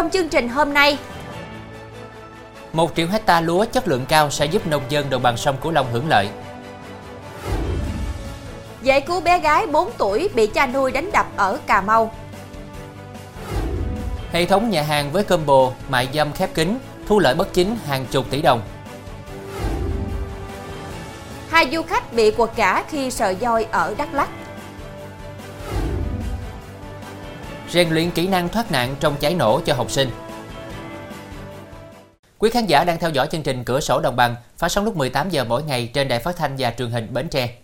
Trong chương trình hôm nay, một triệu hecta lúa chất lượng cao sẽ giúp nông dân đồng bằng sông Cửu Long hưởng lợi. Giải cứu bé gái 4 tuổi bị cha nuôi đánh đập ở Cà Mau. Hệ thống nhà hàng với combo mại dâm khép kín, thu lợi bất chính hàng chục tỷ đồng. Hai du khách bị quật cả khi sợ voi ở Đắk Lắk. Rèn luyện kỹ năng thoát nạn trong cháy nổ cho học sinh. Quý khán giả đang theo dõi chương trình Cửa sổ Đồng bằng phát sóng lúc 18 giờ mỗi ngày trên đài phát thanh và truyền hình Bến Tre.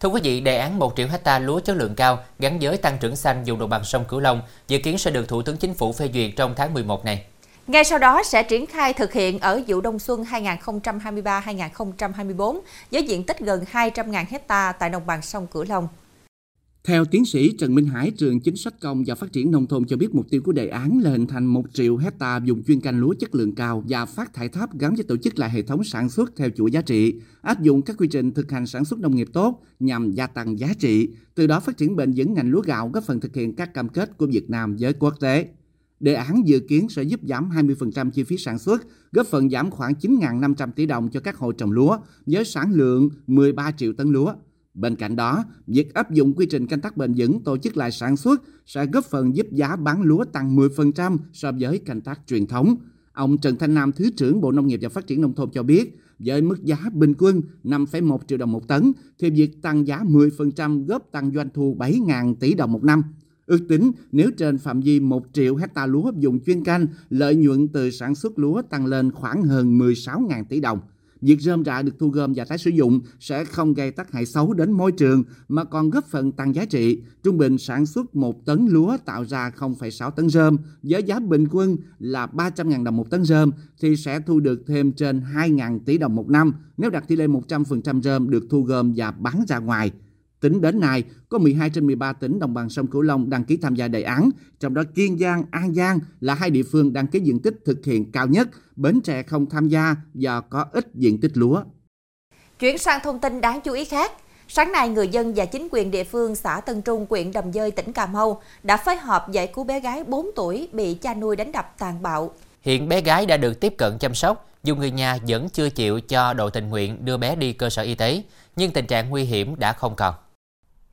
Thưa quý vị, đề án 1 triệu hecta lúa chất lượng cao gắn với tăng trưởng xanh vùng đồng bằng sông Cửu Long dự kiến sẽ được Thủ tướng Chính phủ phê duyệt trong tháng 11 này. Ngay sau đó sẽ triển khai thực hiện ở vụ đông xuân 2023-2024 với diện tích gần 200.000 hecta tại đồng bằng sông Cửu Long. Theo tiến sĩ Trần Minh Hải, trường chính sách công và phát triển nông thôn cho biết mục tiêu của đề án là hình thành 1 triệu hecta dùng chuyên canh lúa chất lượng cao và phát thải thấp gắn với tổ chức lại hệ thống sản xuất theo chuỗi giá trị, áp dụng các quy trình thực hành sản xuất nông nghiệp tốt nhằm gia tăng giá trị, từ đó phát triển bền vững ngành lúa gạo góp phần thực hiện các cam kết của Việt Nam với quốc tế. Đề án dự kiến sẽ giúp giảm 20% chi phí sản xuất, góp phần giảm khoảng 9.500 tỷ đồng cho các hộ trồng lúa với sản lượng 13 triệu tấn lúa. Bên cạnh đó, việc áp dụng quy trình canh tác bền vững tổ chức lại sản xuất sẽ góp phần giúp giá bán lúa tăng 10% so với canh tác truyền thống. Ông Trần Thanh Nam, Thứ trưởng Bộ Nông nghiệp và Phát triển Nông thôn cho biết, với mức giá bình quân 5,1 triệu đồng một tấn, thì việc tăng giá 10% góp tăng doanh thu 7.000 tỷ đồng một năm. Ước tính nếu trên phạm vi 1 triệu hecta lúa dùng chuyên canh, lợi nhuận từ sản xuất lúa tăng lên khoảng hơn 16.000 tỷ đồng. Việc rơm rạ được thu gom và tái sử dụng sẽ không gây tác hại xấu đến môi trường mà còn góp phần tăng giá trị. Trung bình sản xuất 1 tấn lúa tạo ra 0,6 tấn rơm với giá bình quân là 300.000 đồng một tấn rơm thì sẽ thu được thêm trên 2.000 tỷ đồng một năm nếu đạt tỷ lệ 100% rơm được thu gom và bán ra ngoài. Tính đến nay, có 12 trên 13 tỉnh đồng bằng sông Cửu Long đăng ký tham gia đề án, trong đó Kiên Giang, An Giang là hai địa phương đăng ký diện tích thực hiện cao nhất, Bến Tre không tham gia do có ít diện tích lúa. Chuyển sang thông tin đáng chú ý khác. Sáng nay, người dân và chính quyền địa phương xã Tân Trung, huyện Đầm Dơi, tỉnh Cà Mau đã phối hợp giải cứu bé gái 4 tuổi bị cha nuôi đánh đập tàn bạo. Hiện bé gái đã được tiếp cận chăm sóc, dù người nhà vẫn chưa chịu cho đội tình nguyện đưa bé đi cơ sở y tế, nhưng tình trạng nguy hiểm đã không còn.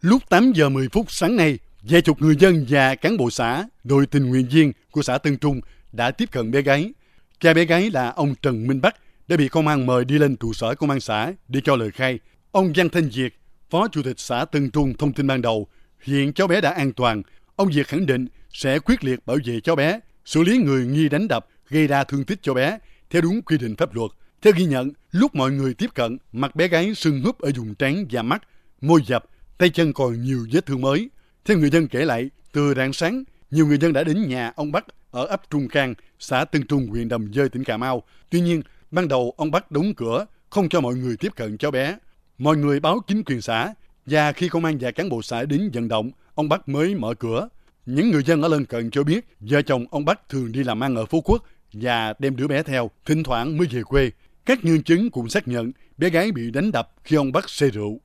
Lúc 8 giờ 10 phút sáng nay, vài chục người dân và cán bộ xã, đội tình nguyện viên của xã Tân Trung đã tiếp cận bé gái. Cha bé gái là ông Trần Minh Bắc đã bị công an mời đi lên trụ sở công an xã để cho lời khai. Ông Văn Thanh Việt, Phó Chủ tịch xã Tân Trung thông tin ban đầu, hiện cháu bé đã an toàn. Ông Việt khẳng định sẽ quyết liệt bảo vệ cháu bé, xử lý người nghi đánh đập, gây ra thương tích cho bé theo đúng quy định pháp luật. Theo ghi nhận, lúc mọi người tiếp cận, mặt bé gái sưng húp ở vùng trán và mắt, môi dập, tay chân còn nhiều vết thương mới. Theo người dân kể lại, từ rạng sáng, nhiều người dân đã đến nhà ông Bắc ở ấp Trung Khang, xã Tân Trung, huyện Đầm Dơi, tỉnh Cà Mau. Tuy nhiên, ban đầu ông Bắc đóng cửa, không cho mọi người tiếp cận cháu bé. Mọi người báo chính quyền xã, và khi công an và cán bộ xã đến vận động, ông Bắc mới mở cửa. Những người dân ở lân cận cho biết, vợ chồng ông Bắc thường đi làm ăn ở Phú Quốc và đem đứa bé theo, thỉnh thoảng mới về quê. Các nhân chứng cũng xác nhận bé gái bị đánh đập khi ông Bắc say rượu.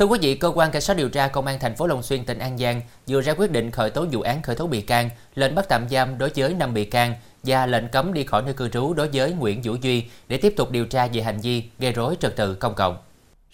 Thưa quý vị, cơ quan cảnh sát điều tra công an thành phố Long Xuyên tỉnh An Giang vừa ra quyết định khởi tố vụ án khởi tố bị can, lệnh bắt tạm giam đối với 5 bị can và lệnh cấm đi khỏi nơi cư trú đối với Nguyễn Vũ Duy để tiếp tục điều tra về hành vi gây rối trật tự công cộng.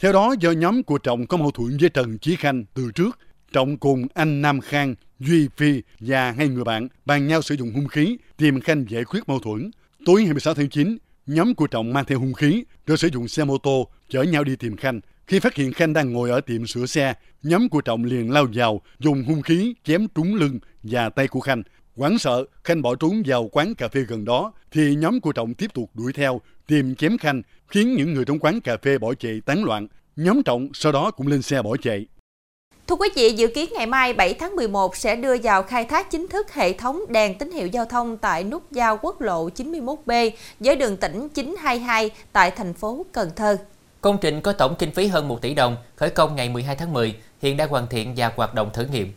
Theo đó, do nhóm của Trọng có mâu thuẫn với Trần Chí Khanh từ trước, Trọng cùng anh Nam Khang, Duy Phi và hai người bạn bàn nhau sử dụng hung khí tìm Khanh giải quyết mâu thuẫn. Tối 26 tháng 9, nhóm của Trọng mang theo hung khí rồi sử dụng xe mô tô chở nhau đi tìm Khanh. Khi phát hiện Khanh đang ngồi ở tiệm sửa xe, nhóm của Trọng liền lao vào, dùng hung khí chém trúng lưng và tay của Khanh. Quảng sợ, Khanh bỏ trốn vào quán cà phê gần đó, thì nhóm của Trọng tiếp tục đuổi theo, tìm chém Khanh, khiến những người trong quán cà phê bỏ chạy tán loạn. Nhóm Trọng sau đó cũng lên xe bỏ chạy. Thưa quý vị, dự kiến ngày mai 7 tháng 11 sẽ đưa vào khai thác chính thức hệ thống đèn tín hiệu giao thông tại nút giao quốc lộ 91B với đường tỉnh 922 tại thành phố Cần Thơ. Công trình có tổng kinh phí hơn 1 tỷ đồng, khởi công ngày 12 tháng 10, hiện đã hoàn thiện và hoạt động thử nghiệm.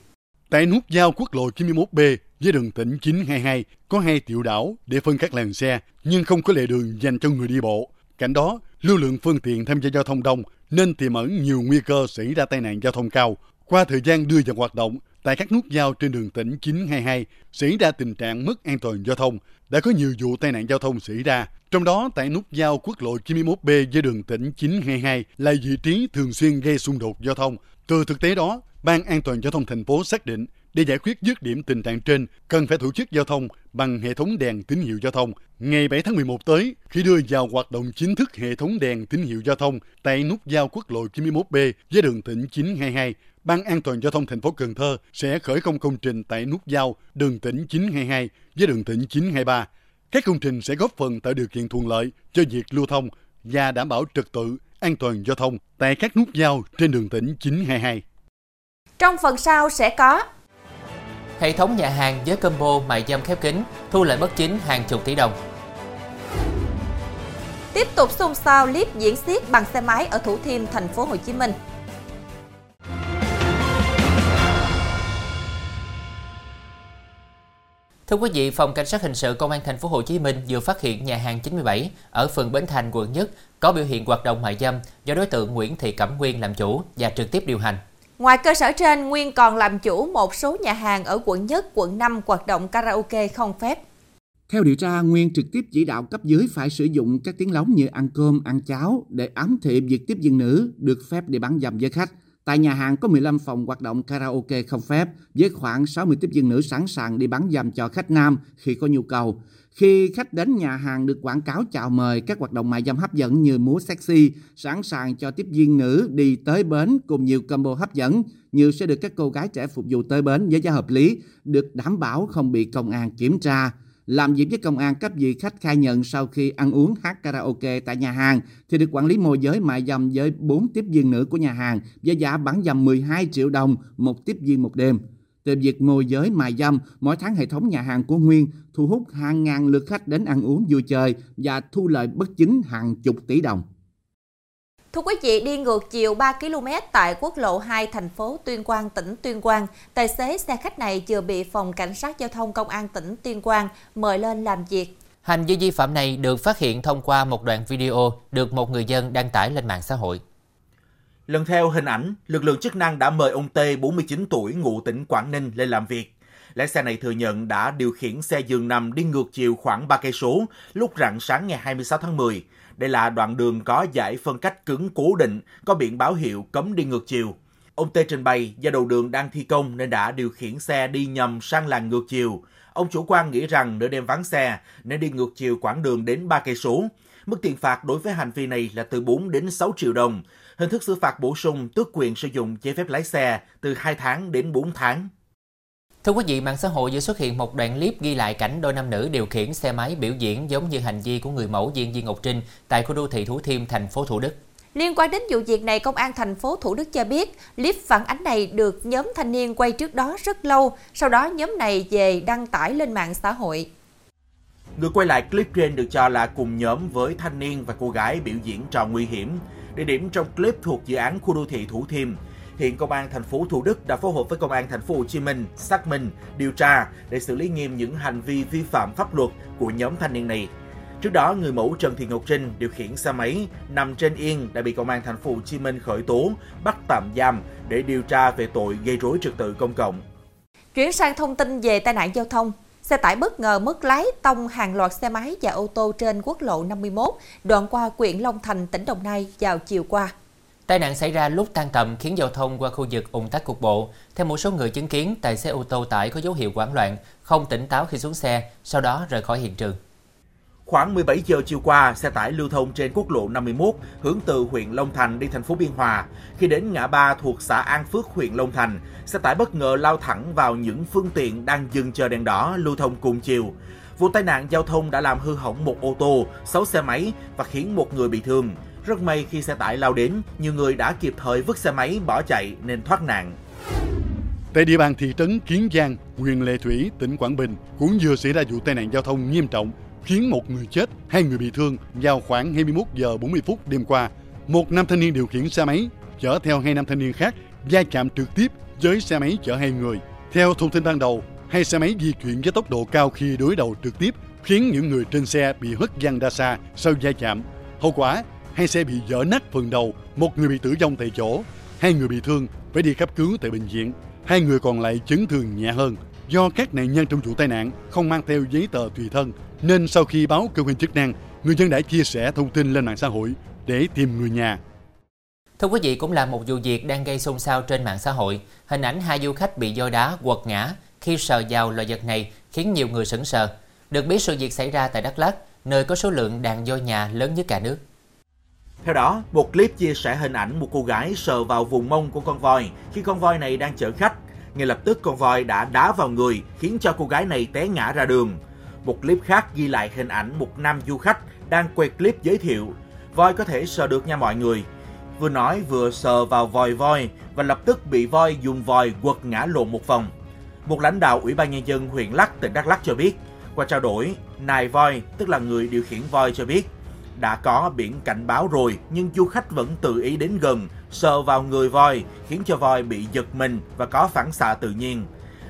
Tại nút giao quốc lộ 91B với đường tỉnh 922 có hai tiểu đảo để phân các làn xe, nhưng không có lề đường dành cho người đi bộ. cạnh đó, lưu lượng phương tiện tham gia giao thông đông nên tiềm ẩn nhiều nguy cơ xảy ra tai nạn giao thông cao. Qua thời gian đưa vào hoạt động, tại các nút giao trên đường tỉnh 922 xảy ra tình trạng mất an toàn giao thông. Đã có nhiều vụ tai nạn giao thông xảy ra. Trong đó, tại nút giao quốc lộ 91B với đường tỉnh 922 là vị trí thường xuyên gây xung đột giao thông. Từ thực tế đó, Ban An toàn giao thông thành phố xác định để giải quyết dứt điểm tình trạng trên, cần phải tổ chức giao thông bằng hệ thống đèn tín hiệu giao thông. Ngày 7 tháng 11 tới, khi đưa vào hoạt động chính thức hệ thống đèn tín hiệu giao thông tại nút giao quốc lộ 91B với đường tỉnh 922, Ban An toàn giao thông thành phố Cần Thơ sẽ khởi công công trình tại nút giao đường tỉnh 922 với đường tỉnh 923. Các công trình sẽ góp phần tạo điều kiện thuận lợi cho việc lưu thông và đảm bảo trật tự an toàn giao thông tại các nút giao trên đường tỉnh 922. Trong phần sau sẽ có Hệ thống nhà hàng với combo mại dâm khép kín, thu lợi bất chính hàng chục tỷ đồng. Tiếp tục xôn xao clip diễn xiết bằng xe máy ở Thủ Thiêm, thành phố Hồ Chí Minh. Thưa quý vị, phòng cảnh sát hình sự công an thành phố Hồ Chí Minh vừa phát hiện nhà hàng 97 ở phường Bến Thành, quận Nhất có biểu hiện hoạt động mại dâm do đối tượng Nguyễn Thị Cẩm Nguyên làm chủ và trực tiếp điều hành. Ngoài cơ sở trên, Nguyên còn làm chủ một số nhà hàng ở quận Nhất, quận 5 hoạt động karaoke không phép. Theo điều tra, Nguyên trực tiếp chỉ đạo cấp dưới phải sử dụng các tiếng lóng như ăn cơm, ăn cháo để ám thị việc tiếp viên nữ được phép để bán dâm với khách. Tại nhà hàng có 15 phòng hoạt động karaoke không phép với khoảng 60 tiếp viên nữ sẵn sàng đi bán dâm cho khách nam khi có nhu cầu. Khi khách đến nhà hàng được quảng cáo chào mời các hoạt động mại dâm hấp dẫn như múa sexy, sẵn sàng cho tiếp viên nữ đi tới bến cùng nhiều combo hấp dẫn như sẽ được các cô gái trẻ phục vụ tới bến với giá hợp lý, được đảm bảo không bị công an kiểm tra. Làm việc với công an, cấp vị khách khai nhận sau khi ăn uống hát karaoke tại nhà hàng thì được quản lý môi giới mại dâm với 4 tiếp viên nữ của nhà hàng với giá bán dâm 12 triệu đồng một tiếp viên một đêm. Từ việc môi giới mại dâm, mỗi tháng hệ thống nhà hàng của Nguyên thu hút hàng ngàn lượt khách đến ăn uống vui chơi và thu lợi bất chính hàng chục tỷ đồng. Thưa quý vị, đi ngược chiều 3 km tại quốc lộ 2 thành phố Tuyên Quang, tỉnh Tuyên Quang, tài xế xe khách này vừa bị phòng cảnh sát giao thông công an tỉnh Tuyên Quang mời lên làm việc. Hành vi vi phạm này được phát hiện thông qua một đoạn video được một người dân đăng tải lên mạng xã hội. Lần theo hình ảnh, lực lượng chức năng đã mời ông T, 49 tuổi, ngụ tỉnh Quảng Ninh lên làm việc. Lái xe này thừa nhận đã điều khiển xe giường nằm đi ngược chiều khoảng 3 cây số lúc rạng sáng ngày 26 tháng 10. Đây là đoạn đường có giải phân cách cứng cố định, có biển báo hiệu cấm đi ngược chiều. Ông T trình bày do đầu đường đang thi công nên đã điều khiển xe đi nhầm sang làn ngược chiều. Ông chủ quan nghĩ rằng nửa đêm vắng xe nên đi ngược chiều quãng đường đến 3 cây số. Mức tiền phạt đối với hành vi này là từ 4 đến 6 triệu đồng. Hình thức xử phạt bổ sung tước quyền sử dụng giấy phép lái xe từ 2 tháng đến 4 tháng. Thưa quý vị, mạng xã hội vừa xuất hiện một đoạn clip ghi lại cảnh đôi nam nữ điều khiển xe máy biểu diễn giống như hành vi của người mẫu Diên Di Ngọc Trinh tại khu đô thị Thủ Thiêm, thành phố Thủ Đức. Liên quan đến vụ việc này, Công an thành phố Thủ Đức cho biết clip phản ánh này được nhóm thanh niên quay trước đó rất lâu, sau đó nhóm này về đăng tải lên mạng xã hội. Người quay lại clip trên được cho là cùng nhóm với thanh niên và cô gái biểu diễn trò nguy hiểm. Địa điểm trong clip thuộc dự án khu đô thị Thủ Thiêm. Hiện công an thành phố Thủ Đức đã phối hợp với công an thành phố Hồ Chí Minh xác minh, điều tra để xử lý nghiêm những hành vi vi phạm pháp luật của nhóm thanh niên này. Trước đó, người mẫu Trần Thị Ngọc Trinh điều khiển xe máy nằm trên yên đã bị công an thành phố Hồ Chí Minh khởi tố, bắt tạm giam để điều tra về tội gây rối trật tự công cộng. Chuyển sang thông tin về tai nạn giao thông. Xe tải bất ngờ mất lái tông hàng loạt xe máy và ô tô trên quốc lộ 51 đoạn qua huyện Long Thành, tỉnh Đồng Nai vào chiều qua. Tai nạn xảy ra lúc tan tầm khiến giao thông qua khu vực ùn tắc cục bộ. Theo một số người chứng kiến, tài xế ô tô tải có dấu hiệu hoảng loạn, không tỉnh táo khi xuống xe, sau đó rời khỏi hiện trường. Khoảng 17 giờ chiều qua, xe tải lưu thông trên quốc lộ 51 hướng từ huyện Long Thành đi thành phố Biên Hòa. Khi đến ngã ba thuộc xã An Phước, huyện Long Thành, xe tải bất ngờ lao thẳng vào những phương tiện đang dừng chờ đèn đỏ lưu thông cùng chiều. Vụ tai nạn giao thông đã làm hư hỏng một ô tô, 6 xe máy và khiến một người bị thương. Rất may khi xe tải lao đến, nhiều người đã kịp thời vứt xe máy bỏ chạy nên thoát nạn. Tại địa bàn thị trấn Kiến Giang, huyện Lệ Thủy, tỉnh Quảng Bình cũng vừa xảy ra vụ tai nạn giao thông nghiêm trọng khiến một người chết, hai người bị thương vào khoảng 21 giờ 40 phút đêm qua. Một nam thanh niên điều khiển xe máy chở theo hai nam thanh niên khác va chạm trực tiếp với xe máy chở hai người. Theo thông tin ban đầu, hai xe máy di chuyển với tốc độ cao khi đối đầu trực tiếp khiến những người trên xe bị hất văng ra xa sau va chạm. Hậu quả, hai xe bị vỡ nát phần đầu, một người bị tử vong tại chỗ, hai người bị thương phải đi cấp cứu tại bệnh viện, hai người còn lại chấn thương nhẹ hơn. Do các nạn nhân trong vụ tai nạn không mang theo giấy tờ tùy thân, nên sau khi báo cơ quan chức năng, người dân đã chia sẻ thông tin lên mạng xã hội để tìm người nhà. Thưa quý vị, cũng là một vụ việc đang gây xôn xao trên mạng xã hội. Hình ảnh hai du khách bị do đá quật ngã khi sờ vào loại vật này khiến nhiều người sững sờ. Được biết sự việc xảy ra tại Đắk Lắk, nơi có số lượng đàn voi nhà lớn nhất cả nước. Theo đó, một clip chia sẻ hình ảnh một cô gái sờ vào vùng mông của con voi khi con voi này đang chở khách. Ngay lập tức con voi đã đá vào người khiến cho cô gái này té ngã ra đường. Một clip khác ghi lại hình ảnh một nam du khách đang quay clip giới thiệu. Voi có thể sờ được nha mọi người. Vừa nói vừa sờ vào vòi voi và lập tức bị voi dùng vòi quật ngã lộn một vòng. Một lãnh đạo Ủy ban Nhân dân huyện Lắc, tỉnh Đắk Lắk cho biết, qua trao đổi, nài voi, tức là người điều khiển voi cho biết, đã có biển cảnh báo rồi nhưng du khách vẫn tự ý đến gần, sờ vào người voi, khiến cho voi bị giật mình và có phản xạ tự nhiên.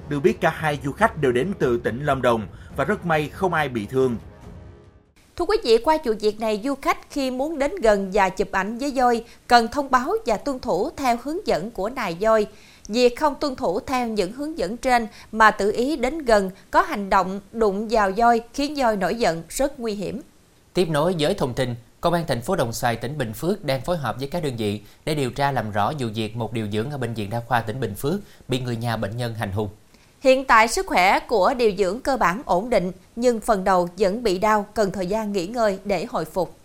Được biết cả hai du khách đều đến từ tỉnh Lâm Đồng và rất may không ai bị thương. Thưa quý vị, qua vụ việc này, du khách khi muốn đến gần và chụp ảnh với voi cần thông báo và tuân thủ theo hướng dẫn của nài voi. Việc không tuân thủ theo những hướng dẫn trên mà tự ý đến gần có hành động đụng vào voi khiến voi nổi giận rất nguy hiểm. Tiếp nối với thông tin, Công an thành phố Đồng Xoài, tỉnh Bình Phước đang phối hợp với các đơn vị để điều tra làm rõ vụ việc một điều dưỡng ở bệnh viện đa khoa tỉnh Bình Phước bị người nhà bệnh nhân hành hung. Hiện tại sức khỏe của điều dưỡng cơ bản ổn định nhưng phần đầu vẫn bị đau, cần thời gian nghỉ ngơi để hồi phục.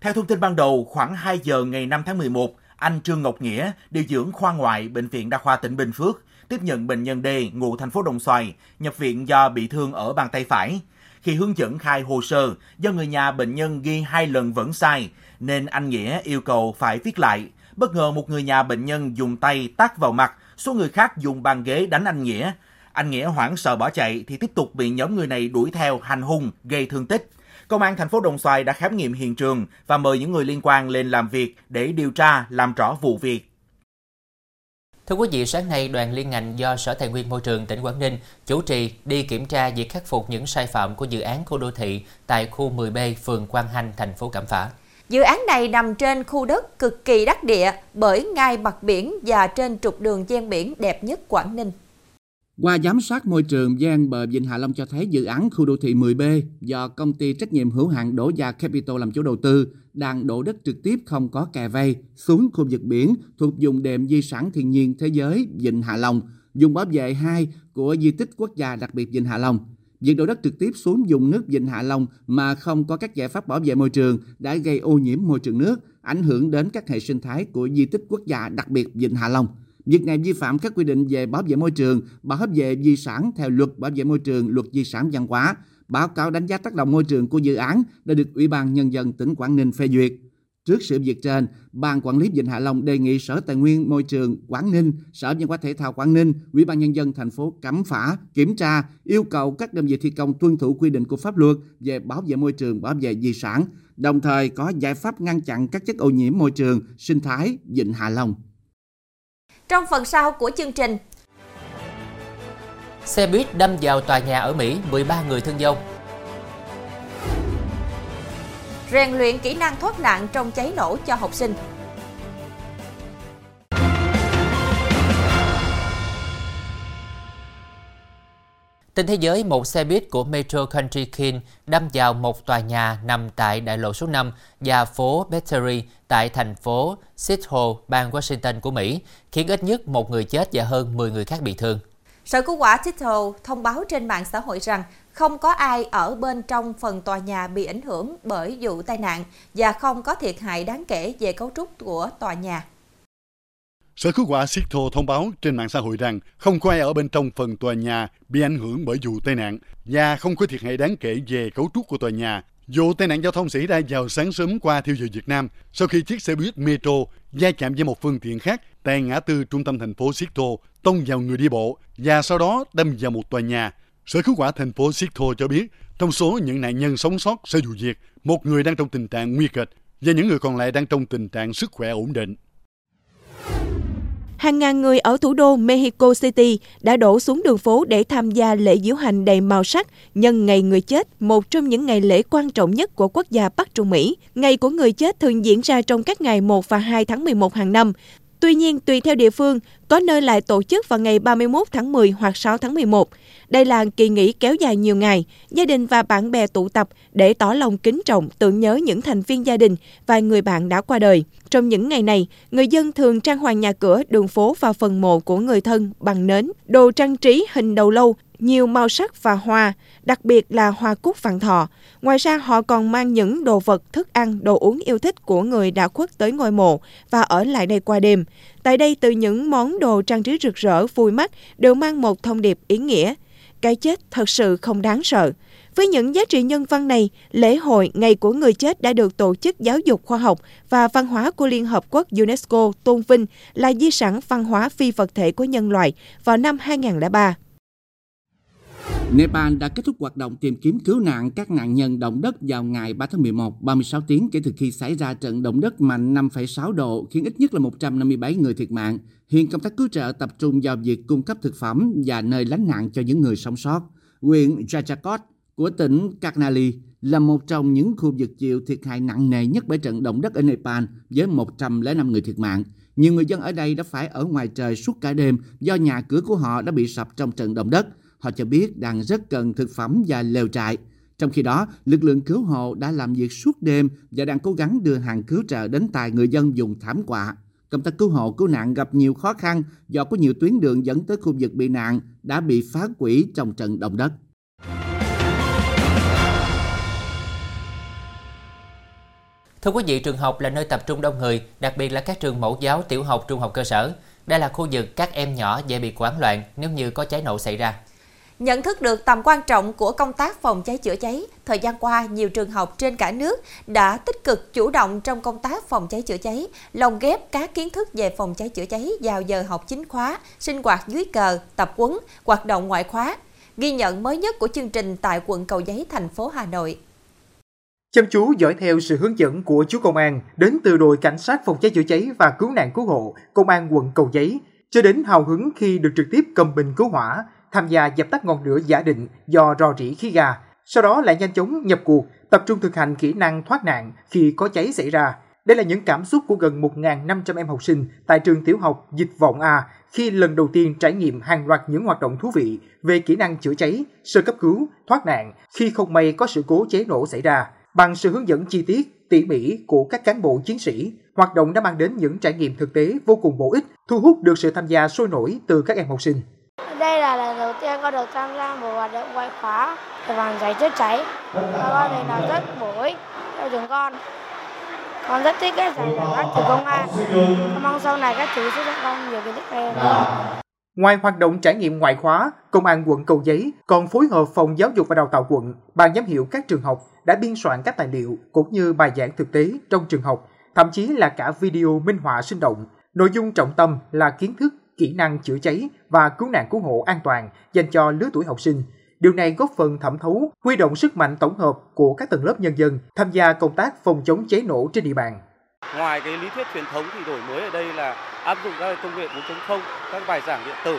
Theo thông tin ban đầu, khoảng 2 giờ ngày 5 tháng 11, anh Trương Ngọc Nghĩa, điều dưỡng khoa ngoại Bệnh viện Đa khoa tỉnh Bình Phước, tiếp nhận bệnh nhân D ngụ thành phố Đồng Xoài, nhập viện do bị thương ở bàn tay phải. Khi hướng dẫn khai hồ sơ, do người nhà bệnh nhân ghi hai lần vẫn sai, nên anh Nghĩa yêu cầu phải viết lại. Bất ngờ một người nhà bệnh nhân dùng tay tát vào mặt, số người khác dùng bàn ghế đánh anh Nghĩa. Anh Nghĩa hoảng sợ bỏ chạy thì tiếp tục bị nhóm người này đuổi theo hành hung, gây thương tích. Công an thành phố Đồng Xoài đã khám nghiệm hiện trường và mời những người liên quan lên làm việc để điều tra, làm rõ vụ việc. Thưa quý vị, sáng nay đoàn liên ngành do Sở Tài nguyên Môi trường tỉnh Quảng Ninh chủ trì đi kiểm tra việc khắc phục những sai phạm của dự án khu đô thị tại khu 10B, phường Quang Hanh, thành phố Cẩm Phả. Dự án này nằm trên khu đất cực kỳ đắc địa bởi ngay mặt biển và trên trục đường ven biển đẹp nhất Quảng Ninh. Qua giám sát môi trường gian bờ Vịnh Hạ Long cho thấy dự án khu đô thị 10B do công ty trách nhiệm hữu hạn Đỗ Gia Capital làm chủ đầu tư đang đổ đất trực tiếp không có kè vây xuống khu vực biển thuộc vùng đệm di sản thiên nhiên thế giới Vịnh Hạ Long, vùng bảo vệ 2 của di tích quốc gia đặc biệt Vịnh Hạ Long. Việc đổ đất trực tiếp xuống vùng nước Vịnh Hạ Long mà không có các giải pháp bảo vệ môi trường đã gây ô nhiễm môi trường nước, ảnh hưởng đến các hệ sinh thái của di tích quốc gia đặc biệt Vịnh Hạ Long. Việc này vi phạm các quy định về bảo vệ môi trường, bảo vệ di sản theo luật bảo vệ môi trường, luật di sản văn hóa. Báo cáo đánh giá tác động môi trường của dự án đã được Ủy ban Nhân dân tỉnh Quảng Ninh phê duyệt. Trước sự việc trên, Ban Quản lý Vịnh Hạ Long đề nghị Sở Tài nguyên Môi trường Quảng Ninh, Sở Văn hóa Thể thao Quảng Ninh, Ủy ban Nhân dân thành phố Cẩm Phả kiểm tra, yêu cầu các đơn vị thi công tuân thủ quy định của pháp luật về bảo vệ môi trường, bảo vệ di sản, đồng thời có giải pháp ngăn chặn các chất ô nhiễm môi trường, sinh thái Vịnh Hạ Long. Trong phần sau của chương trình, Xe buýt đâm vào tòa nhà ở Mỹ, 13 người thương vong. rèn luyện kỹ năng thoát nạn trong cháy nổ cho học sinh. Trên thế giới, một xe buýt của Metro Country King đâm vào một tòa nhà nằm tại đại lộ số 5 và phố Battery tại thành phố Seattle, bang Washington của Mỹ, khiến ít nhất một người chết và hơn 10 người khác bị thương. Sở Cứu hỏa Seattle thông báo trên mạng xã hội rằng không có ai ở bên trong phần tòa nhà bị ảnh hưởng bởi vụ tai nạn và không có thiệt hại đáng kể về cấu trúc của tòa nhà. Sở cứu hỏa Seattle thông báo trên mạng xã hội rằng không có ai ở bên trong phần tòa nhà bị ảnh hưởng bởi vụ tai nạn và không có thiệt hại đáng kể về cấu trúc của tòa nhà. Vụ tai nạn giao thông xảy ra vào sáng sớm qua theo giờ Việt Nam sau khi chiếc xe buýt Metro va chạm với một phương tiện khác tại ngã tư trung tâm thành phố Seattle, tông vào người đi bộ và sau đó đâm vào một tòa nhà. Sở cứu hỏa thành phố Seattle cho biết, trong số những nạn nhân sống sót sau vụ việc, một người đang trong tình trạng nguy kịch và những người còn lại đang trong tình trạng sức khỏe ổn định hàng ngàn người ở thủ đô Mexico City đã đổ xuống đường phố để tham gia lễ diễu hành đầy màu sắc nhân ngày người chết, một trong những ngày lễ quan trọng nhất của quốc gia Bắc Trung Mỹ. Ngày của người chết thường diễn ra trong các ngày 1 và 2 tháng 11 hàng năm. Tuy nhiên, tùy theo địa phương, có nơi lại tổ chức vào ngày 31 tháng 10 hoặc 6 tháng 11. Đây là kỳ nghỉ kéo dài nhiều ngày, gia đình và bạn bè tụ tập để tỏ lòng kính trọng tưởng nhớ những thành viên gia đình và người bạn đã qua đời. Trong những ngày này, người dân thường trang hoàng nhà cửa, đường phố và phần mộ của người thân bằng nến, đồ trang trí hình đầu lâu, nhiều màu sắc và hoa, đặc biệt là hoa cúc vạn thọ. Ngoài ra, họ còn mang những đồ vật, thức ăn, đồ uống yêu thích của người đã khuất tới ngôi mộ và ở lại đây qua đêm. Tại đây, từ những món đồ trang trí rực rỡ, vui mắt đều mang một thông điệp ý nghĩa. Cái chết thật sự không đáng sợ. Với những giá trị nhân văn này, lễ hội Ngày của người chết đã được Tổ chức Giáo dục Khoa học và Văn hóa của Liên Hợp Quốc UNESCO tôn vinh là di sản văn hóa phi vật thể của nhân loại vào năm 2003. Nepal đã kết thúc hoạt động tìm kiếm cứu nạn các nạn nhân động đất vào ngày 3 tháng 11, 36 tiếng kể từ khi xảy ra trận động đất mạnh 5,6 độ khiến ít nhất là 157 người thiệt mạng. Hiện công tác cứu trợ tập trung vào việc cung cấp thực phẩm và nơi lánh nạn cho những người sống sót. Huyện Jajakot của tỉnh Karnali là một trong những khu vực chịu thiệt hại nặng nề nhất bởi trận động đất ở Nepal với 105 người thiệt mạng. Nhiều người dân ở đây đã phải ở ngoài trời suốt cả đêm do nhà cửa của họ đã bị sập trong trận động đất. Họ cho biết đang rất cần thực phẩm và lều trại. Trong khi đó, lực lượng cứu hộ đã làm việc suốt đêm và đang cố gắng đưa hàng cứu trợ đến tài người dân dùng thảm họa. Công tác cứu hộ cứu nạn gặp nhiều khó khăn do có nhiều tuyến đường dẫn tới khu vực bị nạn đã bị phá hủy trong trận động đất. Thưa quý vị, trường học là nơi tập trung đông người, đặc biệt là các trường mẫu giáo, tiểu học, trung học cơ sở. Đây là khu vực các em nhỏ dễ bị hoảng loạn nếu như có cháy nổ xảy ra. Nhận thức được tầm quan trọng của công tác phòng cháy chữa cháy, thời gian qua nhiều trường học trên cả nước đã tích cực chủ động trong công tác phòng cháy chữa cháy, lồng ghép các kiến thức về phòng cháy chữa cháy vào giờ học chính khóa, sinh hoạt dưới cờ, tập quấn, hoạt động ngoại khóa. Ghi nhận mới nhất của chương trình tại quận Cầu Giấy, thành phố Hà Nội. Chăm chú dõi theo sự hướng dẫn của chú công an đến từ đội cảnh sát phòng cháy chữa cháy và cứu nạn cứu hộ, công an quận Cầu Giấy, cho đến hào hứng khi được trực tiếp cầm bình cứu hỏa, tham gia dập tắt ngọn lửa giả định do rò rỉ khí ga, sau đó lại nhanh chóng nhập cuộc, tập trung thực hành kỹ năng thoát nạn khi có cháy xảy ra. Đây là những cảm xúc của gần 1.500 em học sinh tại trường tiểu học Dịch Vọng A khi lần đầu tiên trải nghiệm hàng loạt những hoạt động thú vị về kỹ năng chữa cháy, sơ cấp cứu, thoát nạn khi không may có sự cố cháy nổ xảy ra. Bằng sự hướng dẫn chi tiết, tỉ mỉ của các cán bộ chiến sĩ, hoạt động đã mang đến những trải nghiệm thực tế vô cùng bổ ích, thu hút được sự tham gia sôi nổi từ các em học sinh. Đây là tiên con được tham gia một hoạt động ngoại khóa về phòng cháy chữa cháy và con thấy nó rất bổ ích cho chúng con. Con rất thích cái giải của các trường công an. Con mong sau này các chú sẽ cho con nhiều kiến thức hơn. Ngoài hoạt động trải nghiệm ngoại khóa, Công an quận Cầu Giấy còn phối hợp Phòng Giáo dục và Đào tạo quận, ban giám hiệu các trường học đã biên soạn các tài liệu cũng như bài giảng thực tế trong trường học, thậm chí là cả video minh họa sinh động. Nội dung trọng tâm là kiến thức, kỹ năng chữa cháy và cứu nạn cứu hộ an toàn dành cho lứa tuổi học sinh. Điều này góp phần thẩm thấu, huy động sức mạnh tổng hợp của các tầng lớp nhân dân tham gia công tác phòng chống cháy nổ trên địa bàn. Ngoài cái lý thuyết truyền thống thì đổi mới ở đây là áp dụng các công nghệ 4.0, các bài giảng điện tử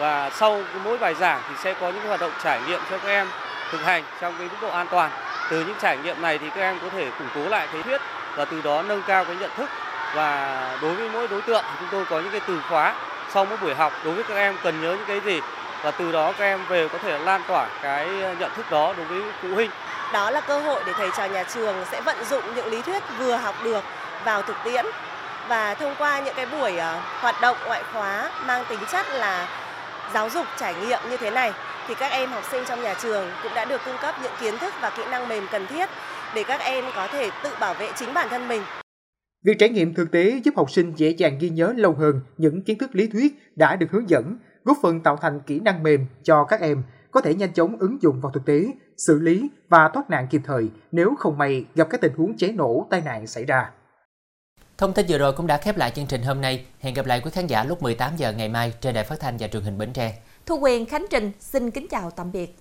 và sau mỗi bài giảng thì sẽ có những hoạt động trải nghiệm cho các em thực hành trong cái mức độ an toàn. Từ những trải nghiệm này thì các em có thể củng cố lại cái thuyết và từ đó nâng cao cái nhận thức và đối với mỗi đối tượng thì chúng tôi có những cái từ khóa sau mỗi buổi học, đối với các em cần nhớ những cái gì và từ đó các em về có thể lan tỏa cái ờ, nhận thức đó đối với phụ huynh. Đó là cơ hội để thầy trò nhà trường sẽ vận dụng những lý thuyết vừa học được vào thực tiễn và thông qua những cái buổi ờ, hoạt động ngoại khóa mang tính chất là giáo dục, trải nghiệm như thế này, thì các em học sinh trong nhà trường cũng đã được cung cấp những kiến thức và kỹ năng mềm cần thiết để các em có thể tự bảo vệ chính bản thân mình. Việc trải nghiệm thực tế giúp học sinh dễ dàng ghi nhớ lâu hơn những kiến thức lý thuyết đã được hướng dẫn, góp phần tạo thành kỹ năng mềm cho các em có thể nhanh chóng ứng dụng vào thực tế, xử lý và thoát nạn kịp thời nếu không may gặp các tình huống cháy nổ, tai nạn xảy ra. Thông tin vừa rồi cũng đã khép lại chương trình hôm nay. Hẹn gặp lại quý khán giả lúc 18 giờ ngày mai trên đài phát thanh và truyền hình Bến Tre. Thu Quyền Khánh Trình xin kính chào tạm biệt.